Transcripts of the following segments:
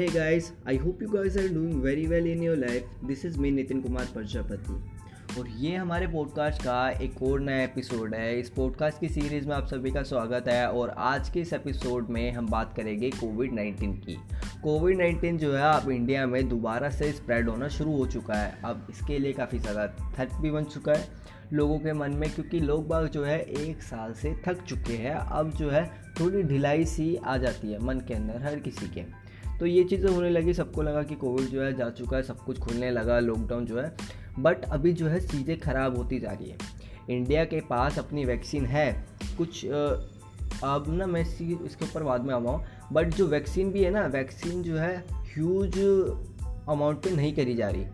Hey guys, I hope you guys are doing very well in your life. This is me Nitin Kumar Prajapati और ये हमारे podcast का एक और नया एपिसोड है। इस पॉडकास्ट की सीरीज़ में आप सभी का स्वागत है और आज के इस एपिसोड में हम बात करेंगे कोविड 19 की। कोविड 19 जो है अब इंडिया में दोबारा से स्प्रेड होना शुरू हो चुका है। अब इसके लिए काफ़ी ज़्यादा थ्रेट भी बन चुका है लोगों के मन में क्योंकि लोग बाग जो है एक साल से थक चुके हैं। अब जो है थोड़ी ढिलाई सी आ जाती है मन के अंदर हर किसी के। तो ये चीज़ें होने लगी, सबको लगा कि कोविड जो है जा चुका है, सब कुछ खुलने लगा लॉकडाउन जो है। बट अभी जो है चीज़ें ख़राब होती जा रही है। इंडिया के पास अपनी वैक्सीन है। कुछ अब ना मैं इसी, इसके ऊपर बाद में आवाऊँ बट जो वैक्सीन भी है ना वैक्सीन जो है ह्यूज अमाउंट पे नहीं करी जा रही।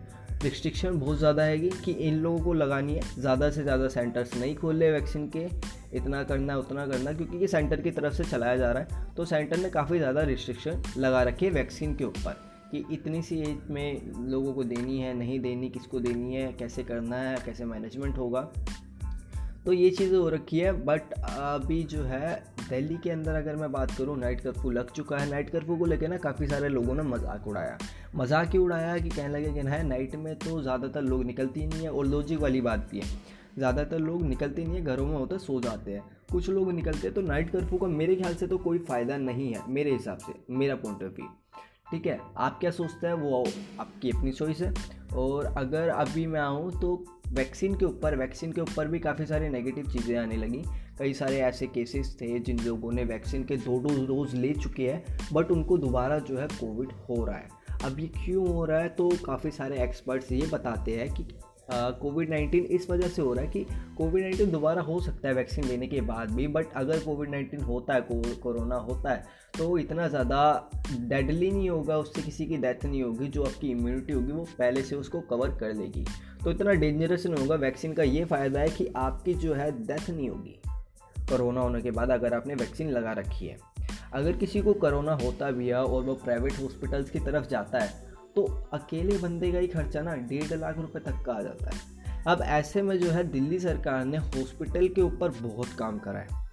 रिस्ट्रिक्शन बहुत ज़्यादा है कि इन लोगों को लगानी है। ज़्यादा से ज़्यादा सेंटर्स नहीं खोल रहे वैक्सीन के। इतना करना है उतना करना, क्योंकि ये सेंटर की तरफ़ से चलाया जा रहा है। तो सेंटर ने काफ़ी ज़्यादा रिस्ट्रिक्शन लगा रखी है वैक्सीन के ऊपर कि इतनी सी एज में लोगों को देनी है, नहीं देनी, किसको देनी है, कैसे करना है, कैसे मैनेजमेंट होगा। तो ये चीज़ें हो रखी है बट अभी जो है, दिल्ली के अंदर अगर मैं बात करूँ नाइट कर्फ्यू लग चुका है। नाइट कर्फ्यू को लेकर ना काफ़ी सारे लोगों ने मज़ाक उड़ाया। मज़ाक ही उड़ाया कि कहने लगे कि ना नाइट में तो ज़्यादातर लोग निकलती ही नहीं है, और लॉजिक वाली बात भी है। ज़्यादातर लोग निकलते नहीं है, घरों में होते सो जाते हैं। कुछ लोग निकलते हैं तो नाइट कर्फ्यू का मेरे ख्याल से तो कोई फ़ायदा नहीं है, मेरे हिसाब से, मेरा पॉइंट ऑफ़ व्यू ठीक है? आप क्या सोचते हैं? वो आपकी अपनी चॉइस है। और अगर अभी मैं आऊँ तो वैक्सीन के ऊपर वैक्सीन के ऊपर भी काफ़ी सारी नेगेटिव चीज़ें आने लगी। कई सारे ऐसे केसेस थे जिन लोगों ने वैक्सीन के दो डोज डोज ले चुके हैं बट उनको दोबारा जो है कोविड हो रहा है। अब ये क्यों हो रहा है? तो काफ़ी सारे एक्सपर्ट्स ये बताते हैं कि कोविड नाइन्टीन इस वजह से हो रहा है कि कोविड नाइन्टीन दोबारा हो सकता है वैक्सीन लेने के बाद भी बट अगर कोविड नाइन्टीन होता है कोरोना होता है तो इतना ज़्यादा डेडली नहीं होगा, उससे किसी की डेथ नहीं होगी, जो आपकी इम्यूनिटी होगी, वो पहले से उसको कवर कर लेगी। तो इतना डेंजरस नहीं होगा, वैक्सीन का ये फ़ायदा है कि आपकी जो है डेथ नहीं होगी। कोरोना होने के बाद अगर आपने वैक्सीन लगा रखी है, अगर किसी को कोरोना होता भी है और वो प्राइवेट हॉस्पिटल्स की तरफ़ जाता है तो अकेले बंदे का ही खर्चा ना डेढ़ लाख रुपए तक का आ जाता है। अब ऐसे में जो है दिल्ली सरकार ने हॉस्पिटल के ऊपर बहुत काम करा है।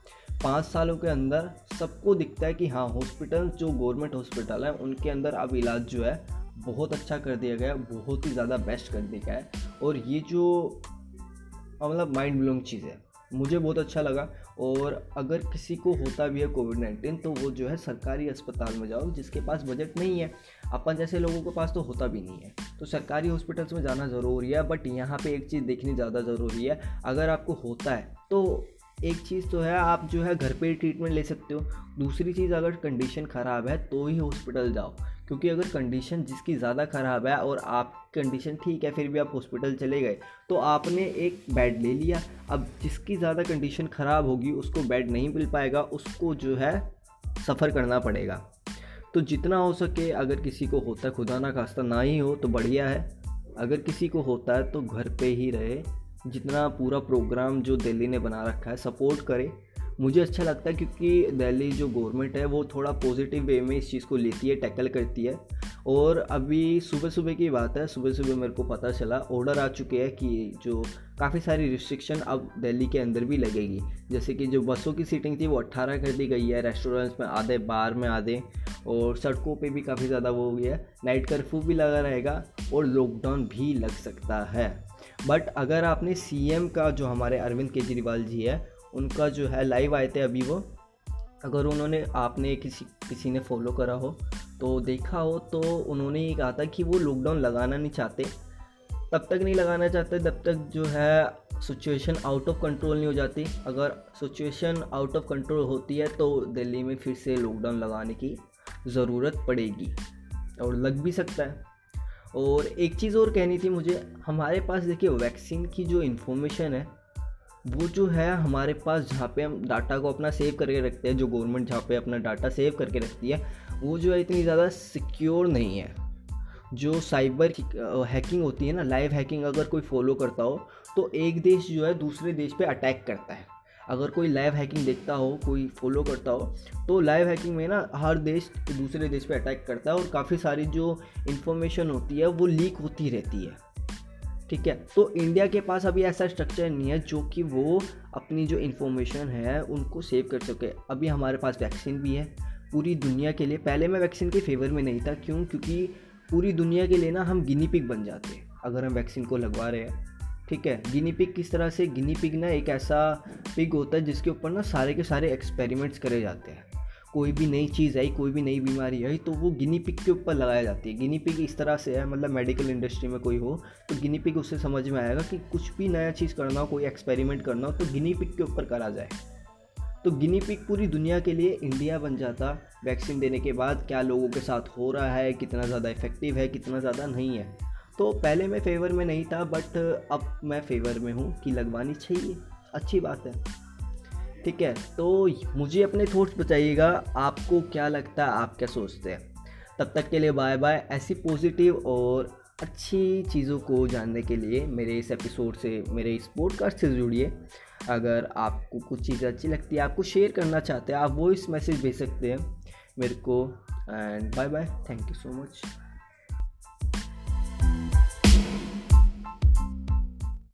पाँच सालों के अंदर सबको दिखता है कि हाँ हॉस्पिटल जो गवर्नमेंट हॉस्पिटल है, उनके अंदर अब इलाज जो है बहुत अच्छा कर दिया गया है, बहुत ही ज़्यादा बेस्ट कर दिया गया है। और ये जो मतलब माइंड ब्लोइंग चीज़ है। मुझे बहुत अच्छा लगा। और अगर किसी को होता भी है कोविड नाइन्टीन तो वो जो है सरकारी अस्पताल में जाओ, जिसके पास बजट नहीं है। अपन जैसे लोगों के पास तो होता भी नहीं है। तो सरकारी हॉस्पिटल्स में जाना ज़रूरी है बट यहाँ पे एक चीज़ देखनी ज़्यादा ज़रूरी है। अगर आपको होता है तो एक चीज़ तो है, आप जो है घर पे ट्रीटमेंट ले सकते हो। दूसरी चीज़, अगर कंडीशन ख़राब है तो ही हॉस्पिटल जाओ। क्योंकि अगर कंडीशन जिसकी ज़्यादा ख़राब है और आप कंडीशन ठीक है, फिर भी आप हॉस्पिटल चले गए तो आपने एक बेड ले लिया। अब जिसकी ज़्यादा कंडीशन ख़राब होगी, उसको बेड नहीं मिल पाएगा, उसको जो है सफ़र करना पड़ेगा। तो जितना हो सके, अगर किसी को होता है खुदा ना खास्ता ना ही हो तो बढ़िया है। अगर किसी को होता है तो घर पे ही रहे। जितना पूरा प्रोग्राम जो दिल्ली ने बना रखा है सपोर्ट करे। मुझे अच्छा लगता है क्योंकि दिल्ली जो गवर्नमेंट है, वो थोड़ा पॉजिटिव वे में इस चीज़ को लेती है टैकल करती है। और अभी सुबह सुबह की बात है सुबह सुबह मेरे को पता चला ऑर्डर आ चुके हैं कि जो काफ़ी सारी रिस्ट्रिक्शन अब दिल्ली के अंदर भी लगेगी। जैसे कि जो बसों की सीटिंग थी, वो 18 कर दी गई है रेस्टोरेंट्स में आधे बार में आधे, और सड़कों पे भी काफ़ी ज़्यादा वो हो गया है। नाइट कर्फ्यू भी लगा रहेगा, और लॉकडाउन भी लग सकता है। बट अगर आपने सीएम का, जो हमारे अरविंद केजरीवाल जी है उनका जो है लाइव आए थे अभी वो। अगर उन्होंने, आपने किसी किसी ने फॉलो करा हो तो देखा हो तो उन्होंने ये कहा था कि वो लॉकडाउन लगाना नहीं चाहते। तब तक नहीं लगाना चाहते, तब तक जो है सिचुएशन आउट ऑफ़ कंट्रोल नहीं हो जाती। अगर सिचुएशन आउट ऑफ़ कंट्रोल होती है तो दिल्ली में फिर से लॉकडाउन लगाने की ज़रूरत पड़ेगी। और लग भी सकता है। और एक चीज़ और कहनी थी मुझे, हमारे पास देखिए वैक्सीन की जो इन्फॉर्मेशन है वो जो है हमारे पास जहाँ पे हम डाटा को अपना सेव करके रखते हैं, जो गवर्नमेंट जहाँ पे अपना डाटा सेव करके रखती है, वो जो है इतनी ज़्यादा सिक्योर नहीं है। जो साइबर हैकिंग होती है ना लाइव हैकिंग अगर कोई फॉलो करता हो तो एक देश जो है दूसरे देश पे अटैक करता है। अगर कोई लाइव हैकिंग देखता हो, कोई फॉलो करता हो तो लाइव हैकिंग में ना हर देश दूसरे देश पे अटैक करता है और काफ़ी सारी जो इन्फॉर्मेशन होती है, वो लीक होती रहती है। ठीक है? तो इंडिया के पास अभी ऐसा स्ट्रक्चर नहीं है जो कि वो अपनी जो इन्फॉर्मेशन है, उनको सेव कर सके। अभी हमारे पास वैक्सीन भी है। पूरी दुनिया के लिए, पहले मैं वैक्सीन के फेवर में नहीं था। क्यों? क्योंकि पूरी दुनिया के लिए ना हम गिनी पिक बन जाते हैं, अगर हम वैक्सीन को लगवा रहे हैं। ठीक है? गिनी पिक किस तरह से? गिनी पिक ना एक ऐसा पिग होता है जिसके ऊपर ना सारे के सारे एक्सपेरिमेंट्स करे जाते हैं। कोई भी नई चीज़ आई, कोई भी नई बीमारी आई तो वो गिनी पिक के ऊपर लगाया जाती है। गिनी पिक इस तरह से है मतलब मेडिकल इंडस्ट्री में कोई हो तो गिनी पिक उससे समझ में आएगा कि कुछ भी नया चीज़ करना हो, कोई एक्सपेरिमेंट करना हो तो गिनी पिक के ऊपर करा जाए। तो गिनी पिक पूरी दुनिया के लिए इंडिया बन जाता वैक्सीन देने के बाद, क्या लोगों के साथ हो रहा है, कितना ज़्यादा इफ़ेक्टिव है, कितना ज़्यादा नहीं है। तो पहले मैं फेवर में नहीं था बट अब मैं फेवर में हूँ कि लगवानी चाहिए। अच्छी बात है। ठीक है? तो मुझे अपने थॉट्स बताइएगा, आपको क्या लगता है, आप क्या सोचते हैं? तब तक के लिए बाय बाय ऐसी पॉजिटिव और अच्छी चीज़ों को जानने के लिए मेरे इस एपिसोड से, मेरे इस पॉडकास्ट से जुड़िए। अगर आपको कुछ चीज़ें अच्छी लगती है, आपको शेयर करना चाहते हैं, आप वॉइस मैसेज भेज सकते हैं मेरे को। And bye bye thank you so much